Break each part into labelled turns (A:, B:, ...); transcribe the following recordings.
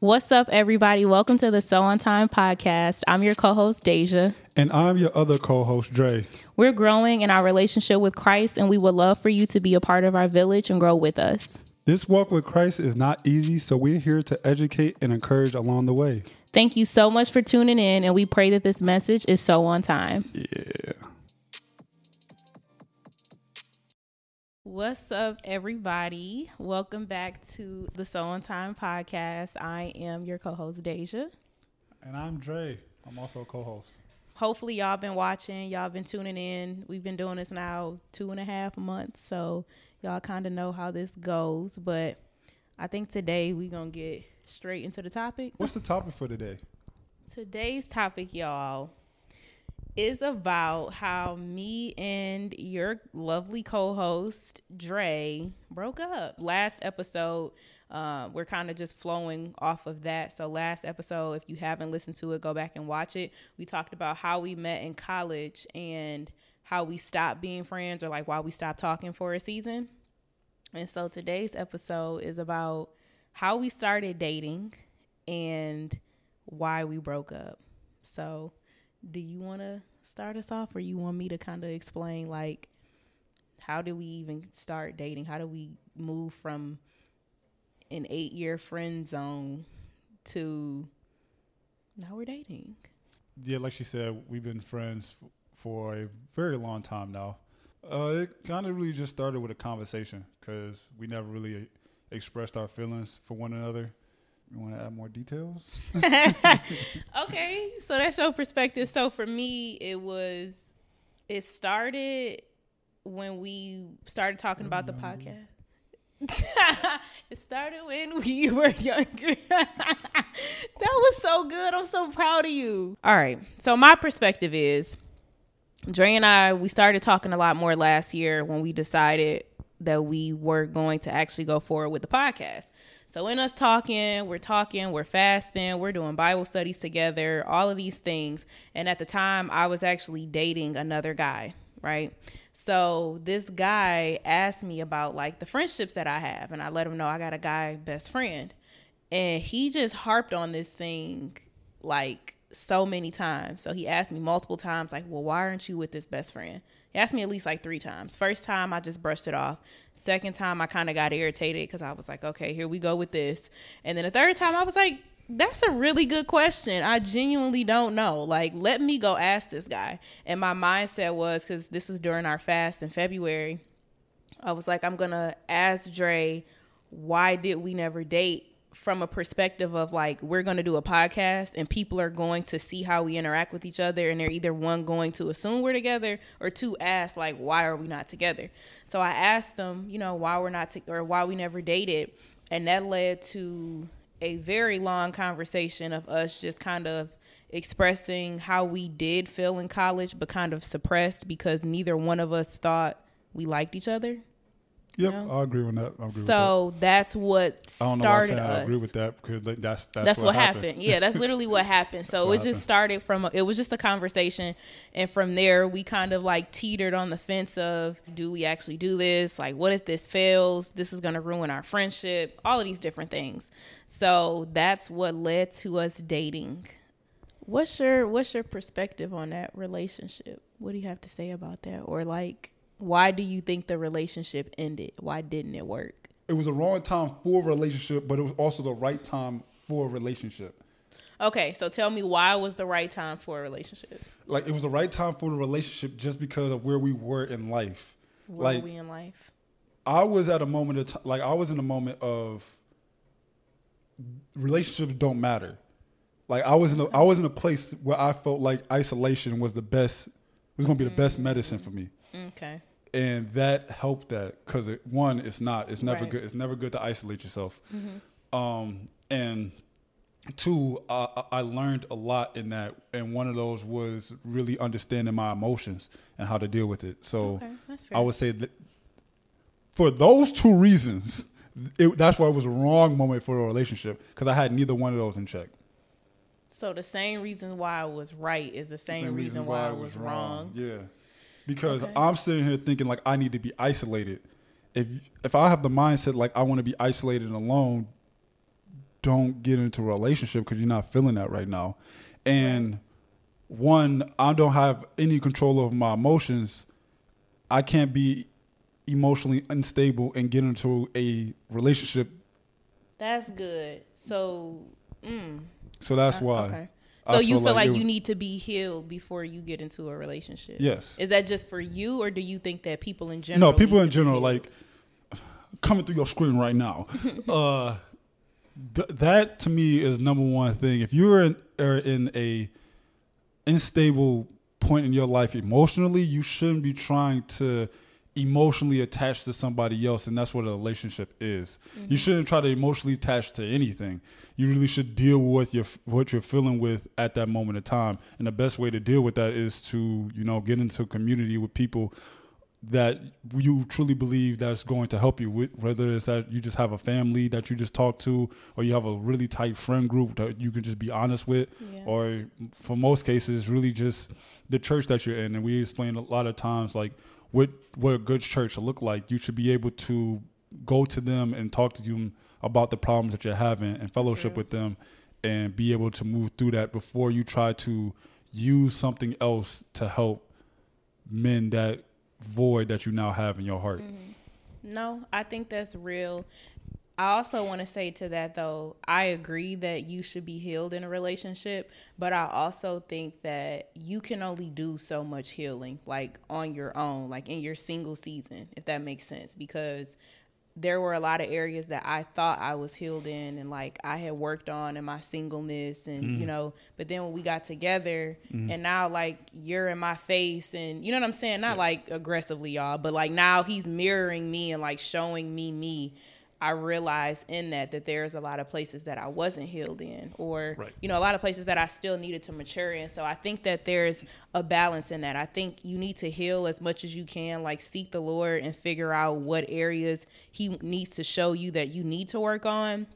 A: What's up, everybody? Welcome to the Sow On Time podcast. I'm your co host, Deja.
B: And I'm your other co host, Dre.
A: We're growing in our relationship with Christ, and we would love for you to be a part of our village and grow with us.
B: This walk with Christ is not easy, so we're here to educate and encourage along the way.
A: Thank you so much for tuning in, and we pray that this message is so on time.
B: Yeah.
A: What's up, everybody? Welcome back to the Sow On Time podcast. I am your co host, Deja.
B: And I'm Dre. I'm also a co host.
A: Hopefully, y'all been watching, y'all been tuning in. We've been doing this now two and a half months, so y'all kind of know how this goes. But I think today we're going to get straight into the topic.
B: What's the topic for today?
A: Today's topic, y'all, is about how me and your lovely co-host Dre broke up. Last episode, uh, we're kind of just flowing off of that. So last episode, if you haven't listened to it, go back and watch it. We talked about how we met in college and how we stopped being friends, or like why we stopped talking for a season. And so today's episode is about how we started dating and why we broke up. So do you want to start us off or you want me to kind of explain like how do we even start dating how do we move from an eight year friend zone to now we're dating
B: Yeah, like she said, we've been friends f- for a very long time now. Uh, it kind of really just started with a conversation because we never really expressed our feelings for one another. You want to add more details?
A: okay so that's your perspective. So for me it was it started when we started talking about the podcast. It started when we were younger. That was so good. I'm so proud of you. All right so my perspective is Dre and I, we started talking a lot more last year when we decided that we were going to actually go forward with the podcast. So, in us talking, we're talking, we're fasting, we're doing Bible studies together, all of these things. And at the time, I was actually dating another guy, right? So, this guy asked me about like the friendships that I have, and I let him know I got a guy best friend. And he just harped on this thing like so many times. So he asked me multiple times, like, well, why aren't you with this best friend? He asked me at least like three times. First time, I just brushed it off. Second time, I kind of got irritated because I was like, okay, here we go with this. And then the third time, I was like, that's a really good question. I genuinely don't know. Like, let me go ask this guy. And my mindset was because this was during our fast in February. I was like, I'm gonna ask Dre, why did we never date? From a perspective of like, we're gonna do a podcast and people are going to see how we interact with each other, and they're either one going to assume we're together or two ask like, why are we not together? So I asked them, you know, why we're not to- or why we never dated, and that led to a very long conversation of us just kind of expressing how we did feel in college, but kind of suppressed because neither one of us thought we liked each other.
B: Yep,
A: No.
B: I agree with that. I agree
A: So that's what
B: with that. I don't know why I'm
A: started us.
B: I agree with that because that's that's,
A: That's, what, happened. Yeah, that's literally what happened. So
B: what
A: it just started from a, it was just a conversation, and from there we kind of like teetered on the fence of do we actually do this? Like, what if this fails? This is going to ruin our friendship. All of these different things. So that's what led to us dating. What's your What's your perspective on that relationship? What do you have to say about that? Or like, why do you think the relationship ended? Why didn't it work?
B: It was a wrong time for a relationship, but it was also the right time for a relationship.
A: Okay, so tell me why was the right time for a relationship?
B: Like it was the right time for the relationship just because of where we were in life.
A: Where
B: like
A: were we in life?
B: I was at a moment of t- like I was in a moment of relationships don't matter. Like I was in a I was in a place where I felt like isolation was the best was going to be the mm-hmm. best medicine for me.
A: Okay.
B: and that helped that because it, one it's not it's never
A: Right.
B: good it's never good to isolate yourself um and two I, I learned a lot in that and one of those was really understanding my emotions and how to deal with it so
A: Okay,
B: i would say that for those two reasons it, that's why it was a wrong moment for a relationship because i had neither one of those in check
A: so the same reason why I was right is the same, reason, why, I was wrong.
B: Yeah, because
A: Okay.
B: I'm sitting here thinking like I need to be isolated. If if I have the mindset like I want to be isolated and alone, don't get into a relationship because you're not feeling that right now. And one, I don't have any control over my emotions. I can't be emotionally unstable and get into a relationship.
A: That's good. So, mm,
B: So that's
A: uh,
B: why.
A: Okay.
B: I
A: So you
B: feel
A: feel
B: like
A: like,
B: was-
A: you need to be healed before you get into a relationship.
B: Yes.
A: Is that just for you, or do you think that people in general?
B: No, people in general, like coming through your screen right now. uh, th- that to me is number one thing. If you're in, are in a unstable point in your life emotionally, you shouldn't be trying to emotionally attached to somebody else, and that's what a relationship is. You mm-hmm. shouldn't try to emotionally attach to anything. You really should deal with your what you're feeling with at that moment of time, and the best way to deal with that is to you know get into a community with people that you truly believe that's going to help you with whether it's that you just have a family that you just talk to or you have a really tight friend group that you can just be honest with
A: Yeah.
B: or for most cases really just the church that you're in and we explain a lot of times like what what a good church look like you should be able to go to them and talk to them about the problems that you're having and fellowship with them and be able to move through that before you try to use something else to help mend that void that you now have in your heart. Mm-hmm.
A: No, I think that's real. I also want to say to that though, I agree that you should be healed in a relationship, but I also think that you can only do so much healing like on your own, like in your single season, if that makes sense because there were a lot of areas that I thought I was healed in and like I had worked on in my singleness and you mm-hmm. know, but then when we got together mm-hmm. and now like you're in my face and you know what I'm saying? Not like aggressively, y'all, but like now he's mirroring me and like showing me me. I realized in that that there's a lot of places that I wasn't healed in, or
B: Right.
A: you know, a lot of places that I still needed to mature in. So I think that there's a balance in that. I think you need to heal as much as you can, like seek the Lord and figure out what areas He needs to show you that you need to work on.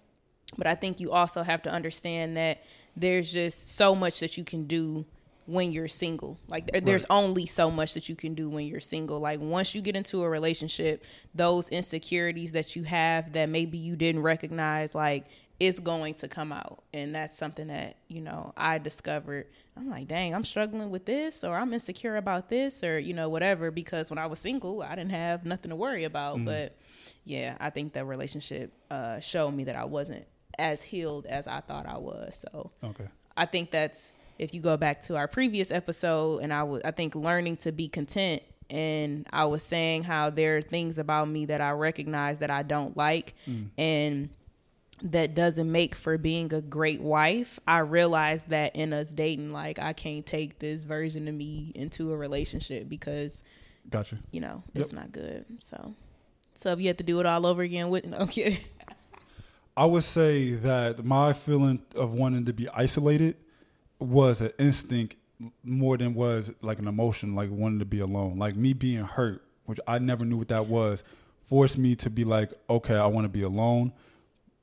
A: But I think you also have to understand that there's just so much that you can do when you're single. Like there, there's only so much that you can do when you're single. Like once you get into a relationship, those insecurities that you have that maybe you didn't recognize, like it's going to come out. And that's something that, you know, I discovered. I'm like, dang, I'm struggling with this or I'm insecure about this or, you know, whatever. Because when I was single, I didn't have nothing to worry about. But yeah, I think the relationship uh, showed me that I wasn't as healed as I thought I was. So
B: Okay.
A: I think that's if you go back to our previous episode, and I was I think learning to be content, and I was saying how there are things about me that I recognize that I don't like, mm. and that doesn't make for being a great wife. I realized that in us dating, like I can't take this version of me into a relationship because
B: Gotcha.
A: you know it's not good. So, so if you had to do it all over again, I'm kidding.
B: I would say that my feeling of wanting to be isolated was an instinct more than was like an emotion, like wanting to be alone. Like me being hurt, which I never knew what that was, forced me to be like, okay, I want to be alone.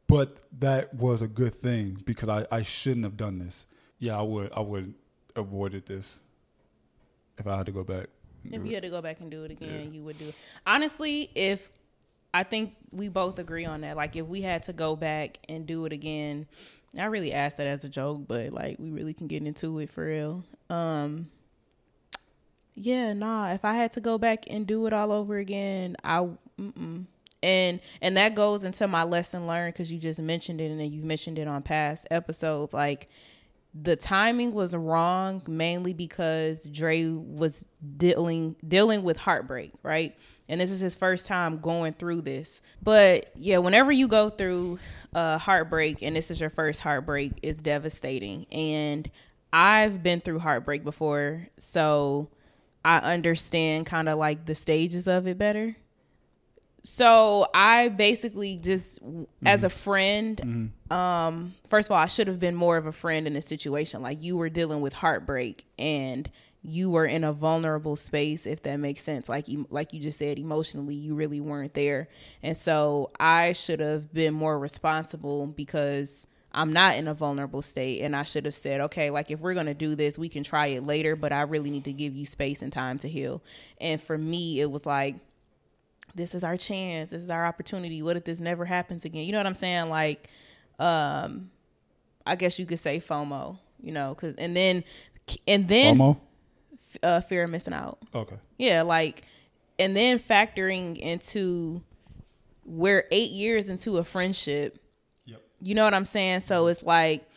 B: But that was a good thing because I, I shouldn't have done this. Yeah, I would I would avoided this if I had to go back.
A: If you had to go back and do it again, you would do it. Honestly, if I think we both agree on that, like if we had to go back and do it again, I really asked that as a joke, but like we really can get into it for real. Um, yeah, nah. If I had to go back and do it all over again, I mm-mm. and and that goes into my lesson learned because you just mentioned it and then you mentioned it on past episodes, like the timing was wrong mainly because Dre was dealing dealing with heartbreak, right? And this is his first time going through this. But yeah, whenever you go through uh heartbreak and this is your first heartbreak, it's devastating. And I've been through heartbreak before, so I understand kind of like the stages of it better. So I basically just, as a friend, um, first of all, I should have been more of a friend in this situation. Like you were dealing with heartbreak and you were in a vulnerable space, if that makes sense. Like you, like you just said, emotionally, you really weren't there, and so I should have been more responsible because I'm not in a vulnerable state, and I should have said, okay, like if we're gonna do this, we can try it later, but I really need to give you space and time to heal. And for me, it was like this is our chance. This is our opportunity. What if this never happens again? You know what I'm saying? Like, um, I guess you could say FOMO, you know, cause and then and then
B: FOMO.
A: uh, fear of missing out.
B: Okay.
A: Yeah, like, and then factoring into we're eight years into a friendship.
B: Yep.
A: You know what I'm saying? So it's like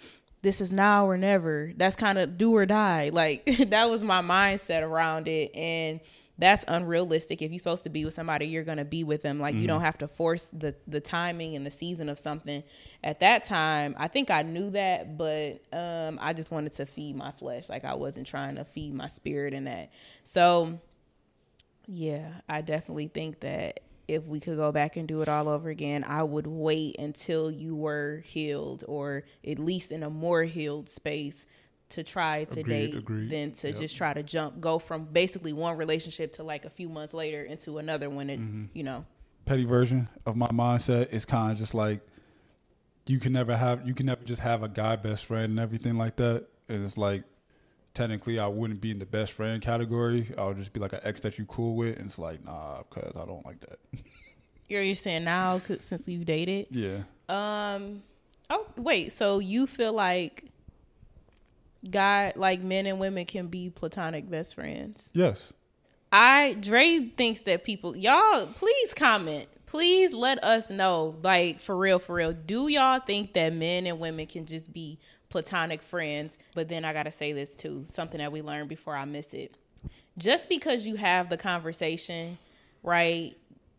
A: this is now or never. That's kind of do or die. Like that was my mindset around it, and that's unrealistic. If you're supposed to be with somebody, you're gonna be with them. Like you don't have to force the the timing and the season of something. At that time, I think I knew that, but um, I just wanted to feed my flesh. Like I wasn't trying to feed my spirit in that. So yeah, I definitely think that if we could go back and do it all over again, I would wait until you were healed or at least in a more healed space to try to
B: Agreed,
A: date
B: agreed.
A: than to
B: Yep.
A: just try to jump go from basically one relationship to like a few months later into another when it
B: Mm-hmm.
A: you know
B: Petty version of my mindset is kind of just like you can never have you can never just have a guy best friend and everything like that. And it's like technically I wouldn't be in the best friend category. I would just be like an ex that you cool with. And it's like nah, because I don't like that.
A: you're you're saying now 'cause- since we've dated
B: yeah.
A: um oh wait so you feel like God like men and women can be platonic best friends
B: Yes.
A: I Dre thinks that people y'all please comment. Please let us know like for real for real. Do y'all think that men and women can just be platonic friends? But then I got to say this too, something that we learned before I miss it. Just because you have the conversation, right?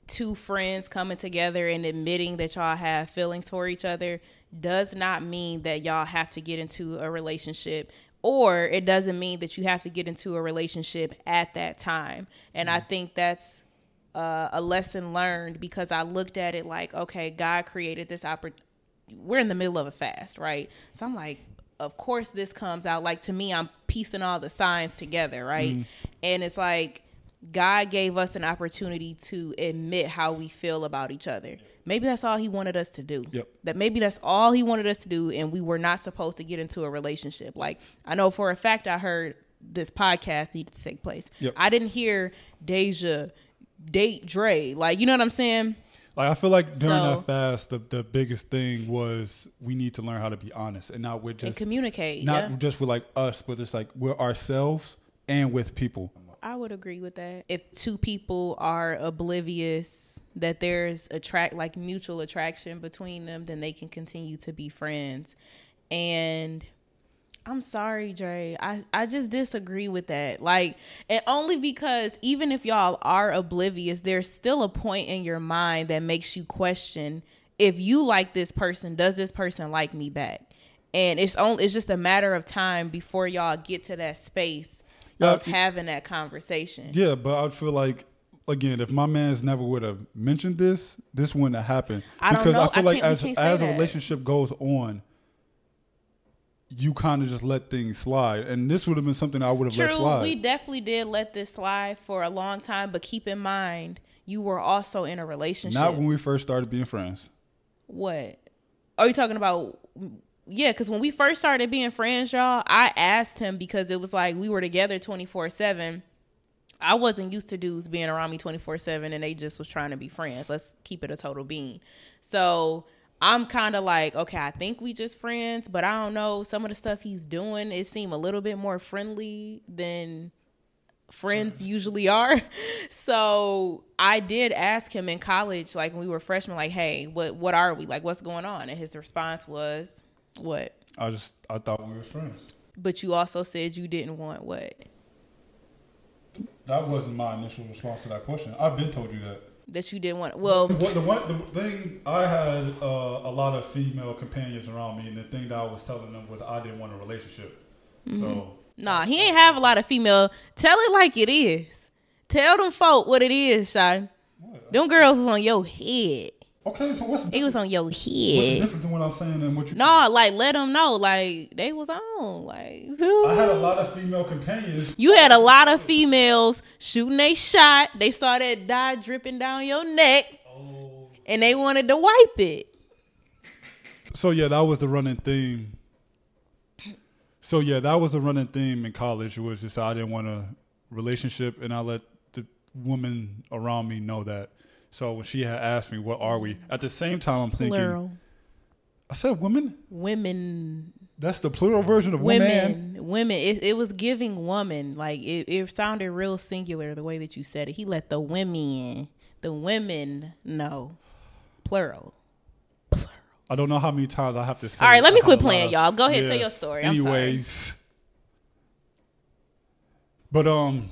A: Two friends coming together and admitting that y'all have feelings for each other does not mean that y'all have to get into a relationship or it doesn't mean that you have to get into a relationship at that time. And I think that's uh, a lesson learned because I looked at it like, okay, God created this opportunity. We're in the middle of a fast, right? So I'm like, of course this comes out. Like to me, I'm piecing all the signs together, right? And it's like God gave us an opportunity to admit how we feel about each other. Maybe that's all he wanted us to do.
B: Yep.
A: That maybe that's all he wanted us to do, and we were not supposed to get into a relationship. Like I know for a fact, I heard this podcast needed to take place.
B: Yep.
A: I didn't hear Deja date Dre. Like you know what I'm saying?
B: Like I feel like during
A: So-
B: that fast, the the biggest thing was we need to learn how to be honest and not with
A: and
B: just
A: communicate.
B: not
A: yeah.
B: just with like us, but just like with ourselves and with people.
A: I would agree with that. If two people are oblivious that there's attract like mutual attraction between them, then they can continue to be friends. And I'm sorry, Dre. I, I just disagree with that. Like, and only because even if y'all are oblivious, there's still a point in your mind that makes you question if you like this person, does this person like me back? And it's only it's just a matter of time before y'all get to that space
B: Yeah,
A: of having that conversation.
B: Yeah, but I feel like again, if my man's never would have mentioned this, this wouldn't have happened.
A: I don't
B: because
A: know.
B: I feel
A: I
B: like as as a
A: that.
B: relationship goes on, you kind of just let things slide, and this would have been something I would have let
A: True,
B: slide.
A: we definitely did let this slide for a long time, but keep in mind you were also in a relationship.
B: Not when we first started being friends.
A: What? Are you talking about? Yeah, because when we first started being friends, y'all, I asked him because it was like we were together twenty four seven. I wasn't used to dudes being around me twenty four seven, and they just was trying to be friends. Let's keep it a total bean. So I'm kind of like, okay, I think we just friends, but I don't know. Some of the stuff he's doing, it seemed a little bit more friendly than friends mm. usually are. So I did ask him in college, like when we were freshmen, like, hey, what what are we? Like, what's going on? And his response was, What?
B: I just I thought we were friends.
A: But you also said you didn't want what?
B: That wasn't my initial response to that question. I've been told you that.
A: That you didn't want well
B: What the one the thing I had uh, a lot of female companions around me, and the thing that I was telling them was I didn't want a relationship.
A: Mm-hmm.
B: So
A: Nah, he ain't have a lot of female. Tell it like it is. Tell them folk what it is, Shotty. Them girls was on your head.
B: Okay, so what's the
A: It was on your head?
B: What's the
A: head.
B: difference in what I'm saying and what you?
A: No, like let them know, like they was on, like
B: I had a lot of female companions.
A: You had a lot of females shooting they shot. They saw that dye dripping down your neck,
B: Oh.
A: and they wanted to wipe it.
B: So yeah, that was the running theme. So yeah, that was the running theme in college. It was just I didn't want a relationship, and I let the woman around me know that. So when she had asked me, "What are we?" At the same time, I'm thinking,
A: Plural.
B: I said women.
A: Women.
B: That's the plural version of women.
A: Women. Women. It, it was giving woman. Like it, it sounded real singular the way that you said it. He let the women, the women know. Plural. Plural.
B: I don't know how many times I have to say.
A: All right, let me quit
B: a
A: playing,
B: of-
A: y'all. Go ahead, tell your story. I'm sorry.
B: Anyways, but um,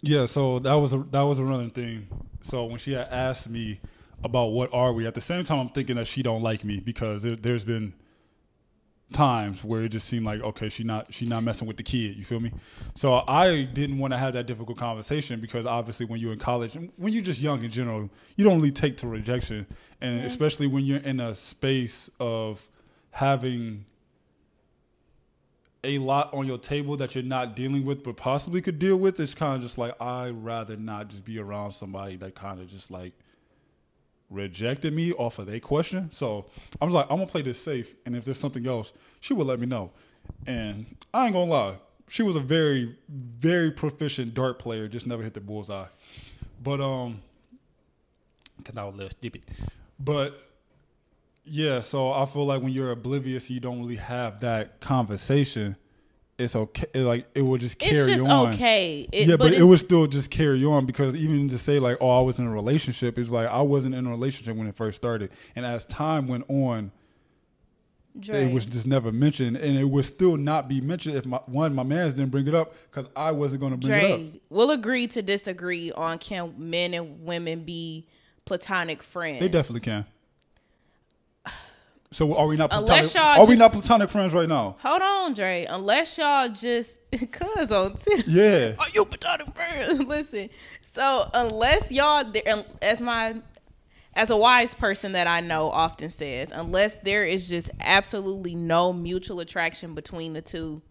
B: yeah. So that was a that was another thing. So when she had asked me about what are we, at the same time I'm thinking that she don't like me because there, there's been times where it just seemed like okay she not she not messing with the kid you feel me? So i didn't want to have that difficult conversation because obviously when you're in college and when you're just young in general you don't really take to rejection. And mm-hmm. especially when you're in a space of having a lot on your table that you're not dealing with but possibly could deal with it's kind of just like i'd rather not just be around somebody that kind of just like rejected me off of their question. So I was like, I'm gonna play this safe, and if there's something else, she would let me know. And I ain't gonna lie, she was a very, very proficient dart player, just never hit the bullseye. But um, cause I was a little stupid. But yeah, so I feel like when you're oblivious, you don't really have that conversation. It's okay, like it will just carry on.
A: It's just
B: on
A: okay. It,
B: yeah, but, it
A: it's-
B: would still just carry on because even to say like, oh, I was in a relationship, it's like I wasn't in a relationship when it first started, and as time went on,
A: Dre,
B: it was just never mentioned, and it would still not be mentioned if my one my man's didn't bring it up because I wasn't going to bring it up.
A: We'll agree to disagree on can men and women be platonic friends.
B: They definitely can. So are we not
A: Unless
B: platonic?
A: y'all
B: Are we not platonic friends right now?
A: Hold on, Dre. Unless y'all just cuz on tip.
B: Yeah.
A: Are you platonic friends? Listen. So unless y'all um, as my as a wise person that I know often says, unless there is just absolutely no mutual attraction between the two,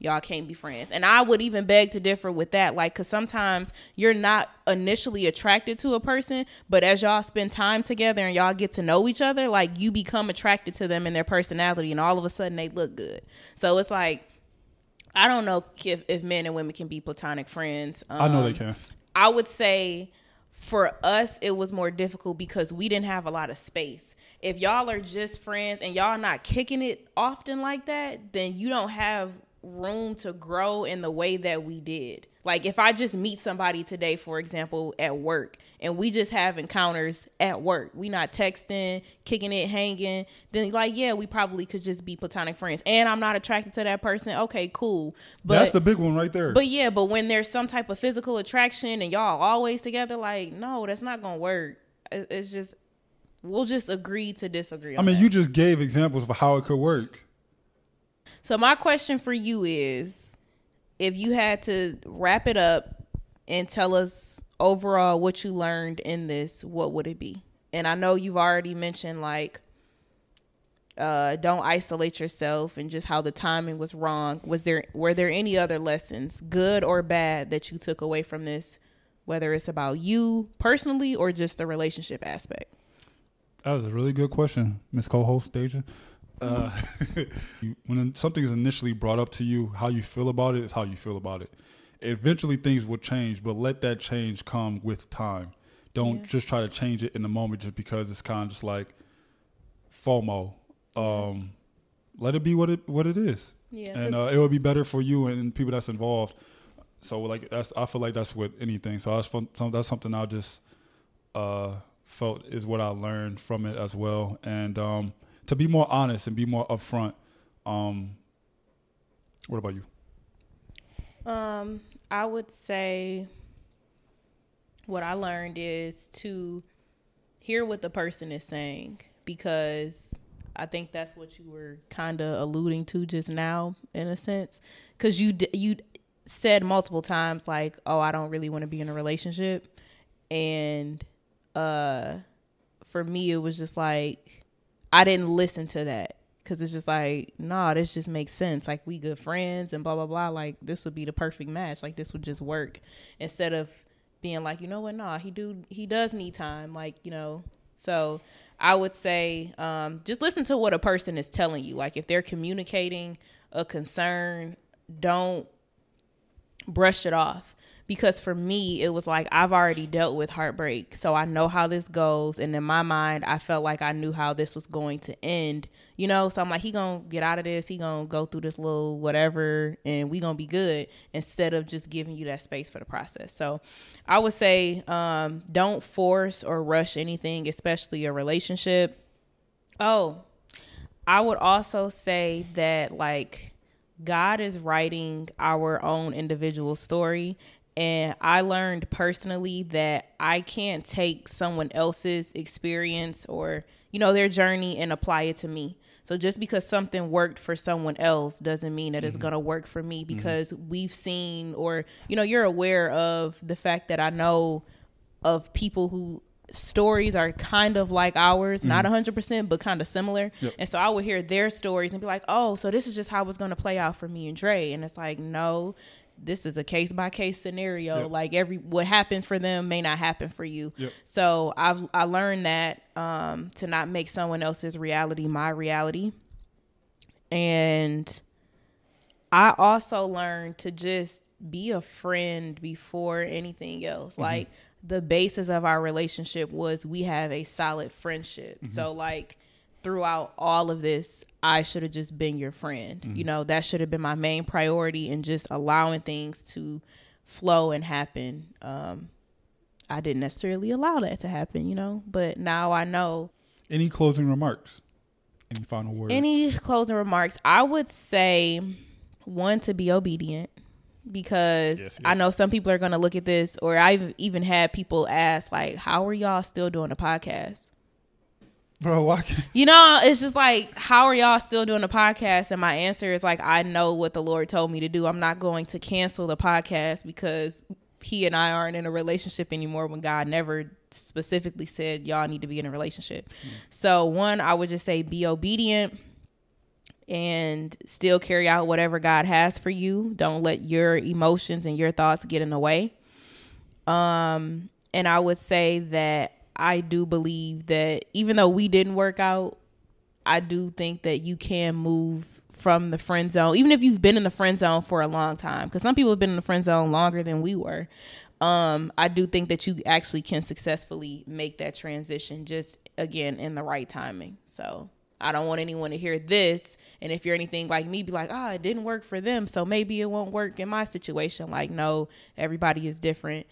A: y'all can't be friends. And I would even beg to differ with that. Like, cause sometimes you're not initially attracted to a person, but as y'all spend time together and y'all get to know each other, like you become attracted to them and their personality, and all of a sudden they look good. So it's like, I don't know if, if men and women can be platonic friends.
B: I know they
A: Um,
B: can.
A: I would say for us it was more difficult because we didn't have a lot of space. If y'all are just friends and y'all not kicking it often like that, then you don't have room to grow in the way that we did. Like if I just meet somebody today, for example, at work, and we just have encounters at work, we not texting, kicking it, hanging, then like yeah, we probably could just be platonic friends. And I'm not attracted to that person. Okay, cool. But
B: That's the big one right there.
A: but yeah, but when there's some type of physical attraction and y'all always together, like, no, that's not gonna work. It's just we'll just agree to disagree.
B: I mean,
A: that.
B: you just gave examples of how it could work.
A: So my question for you is, if you had to wrap it up and tell us overall what you learned in this, what would it be? And I know you've already mentioned like uh, don't isolate yourself and just how the timing was wrong. Was there were there any other lessons, good or bad, that you took away from this, whether it's about you personally or just the relationship aspect?
B: That was a really good question, Miss Co-host Deja. Uh, when something is initially brought up to you, how you feel about it is how you feel about it. Eventually, things will change, but let that change come with time. Don't
A: Yeah.
B: just try to change it in the moment just because it's kind of just like FOMO. Um, let it be what it what it is,
A: Yeah,
B: and uh, it will be better for you and people that's involved. So, like that's I feel like that's with anything. So that's that's something I just uh, felt is what I learned from it as well, and um, to be more honest and be more upfront. Um, what about you?
A: Um, I would say what I learned is to hear what the person is saying because I think that's what you were kind of alluding to just now in a sense cuz you d- you said multiple times like, "Oh, I don't really want to be in a relationship." And uh for me it was just like I didn't listen to that because it's just like, nah, this just makes sense. Like we good friends and blah blah blah. Like this would be the perfect match. Like this would just work instead of being like, you know what, nah, he do he does need time. Like you know, so I would say um, just listen to what a person is telling you. Like if they're communicating a concern, don't brush it off because for me it was like I've already dealt with heartbreak so I know how this goes. And in my mind I felt like I knew how this was going to end you know? So I'm like he gonna get out of this. He gonna go through this little whatever and we gonna be good instead of just giving you that space for the process. So I would say um, don't force or rush anything especially a relationship. Oh I would also say that like God is writing our own individual story and I learned personally that I can't take someone else's experience or, you know, their journey and apply it to me. So just because something worked for someone else doesn't mean that mm-hmm. it's going to work for me mm-hmm. because mm-hmm. we've seen or, you know, you're aware of the fact that I know of people who stories are kind of like ours, mm-hmm. not 100%, but kind of similar. Yep. And so I would hear their stories and be like, oh, so this is just how it's going to play out for me and Dre. And it's like, no, this is a case by case scenario. Yep. Like every what happened for them may not happen for you. Yep. So I've I learned that um, to not make someone else's reality my reality, and I also learned to just be a friend before anything else. Mm-hmm. Like the basis of our relationship was we have a solid friendship. Mm-hmm. So like throughout all of this, I should have just been your friend. Mm-hmm. You know, that should have been my main priority and just allowing things to flow and happen. Um, I didn't necessarily allow that to happen, you know, but now I know.
B: Any closing remarks? Any final words?
A: Any closing remarks? I would say one to be obedient because yes, yes. I know some people are going to look at this, or I've even had people ask, like, how are y'all still doing a podcast?
B: Bro, why can't-
A: You know, it's just like, how are y'all still doing the podcast? And my answer is like, I know what the Lord told me to do. I'm not going to cancel the podcast because he and I aren't in a relationship anymore when God never specifically said y'all need to be in a relationship. Mm. So, one, I would just say be obedient and still carry out whatever God has for you. Don't let your emotions and your thoughts get in the way. Um, and I would say that I do believe that even though we didn't work out, I do think that you can move from the friend zone, even if you've been in the friend zone for a long time. Because some people have been in the friend zone longer than we were. Um, I do think that you actually can successfully make that transition, just again in the right timing. So I don't want anyone to hear this. And if you're anything like me, be like, oh, it didn't work for them. So maybe it won't work in my situation. Like, no, everybody is different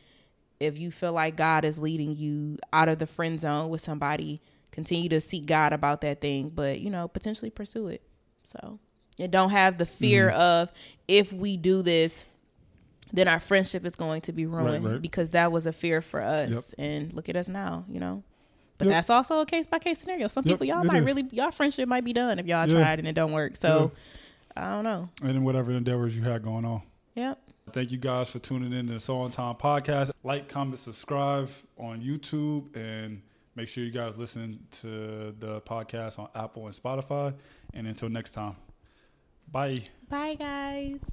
A: if you feel like God is leading you out of the friend zone with somebody, continue to seek God about that thing, but you know, potentially pursue it. So, and don't have the fear mm-hmm. of if we do this, then our friendship is going to be ruined right, right. because that was a fear for us. Yep. And look at us now, you know. But yep. that's also a case by case scenario. Some yep, people y'all might is. really y'all friendship might be done if y'all yeah. tried and it don't work. So yeah. I don't know.
B: And then whatever endeavors you had going on.
A: Yep.
B: Thank you guys for tuning in to the Sow on Time podcast. Like, comment, subscribe on YouTube, and make sure you guys listen to the podcast on Apple and Spotify. And until next time, bye.
A: Bye, guys.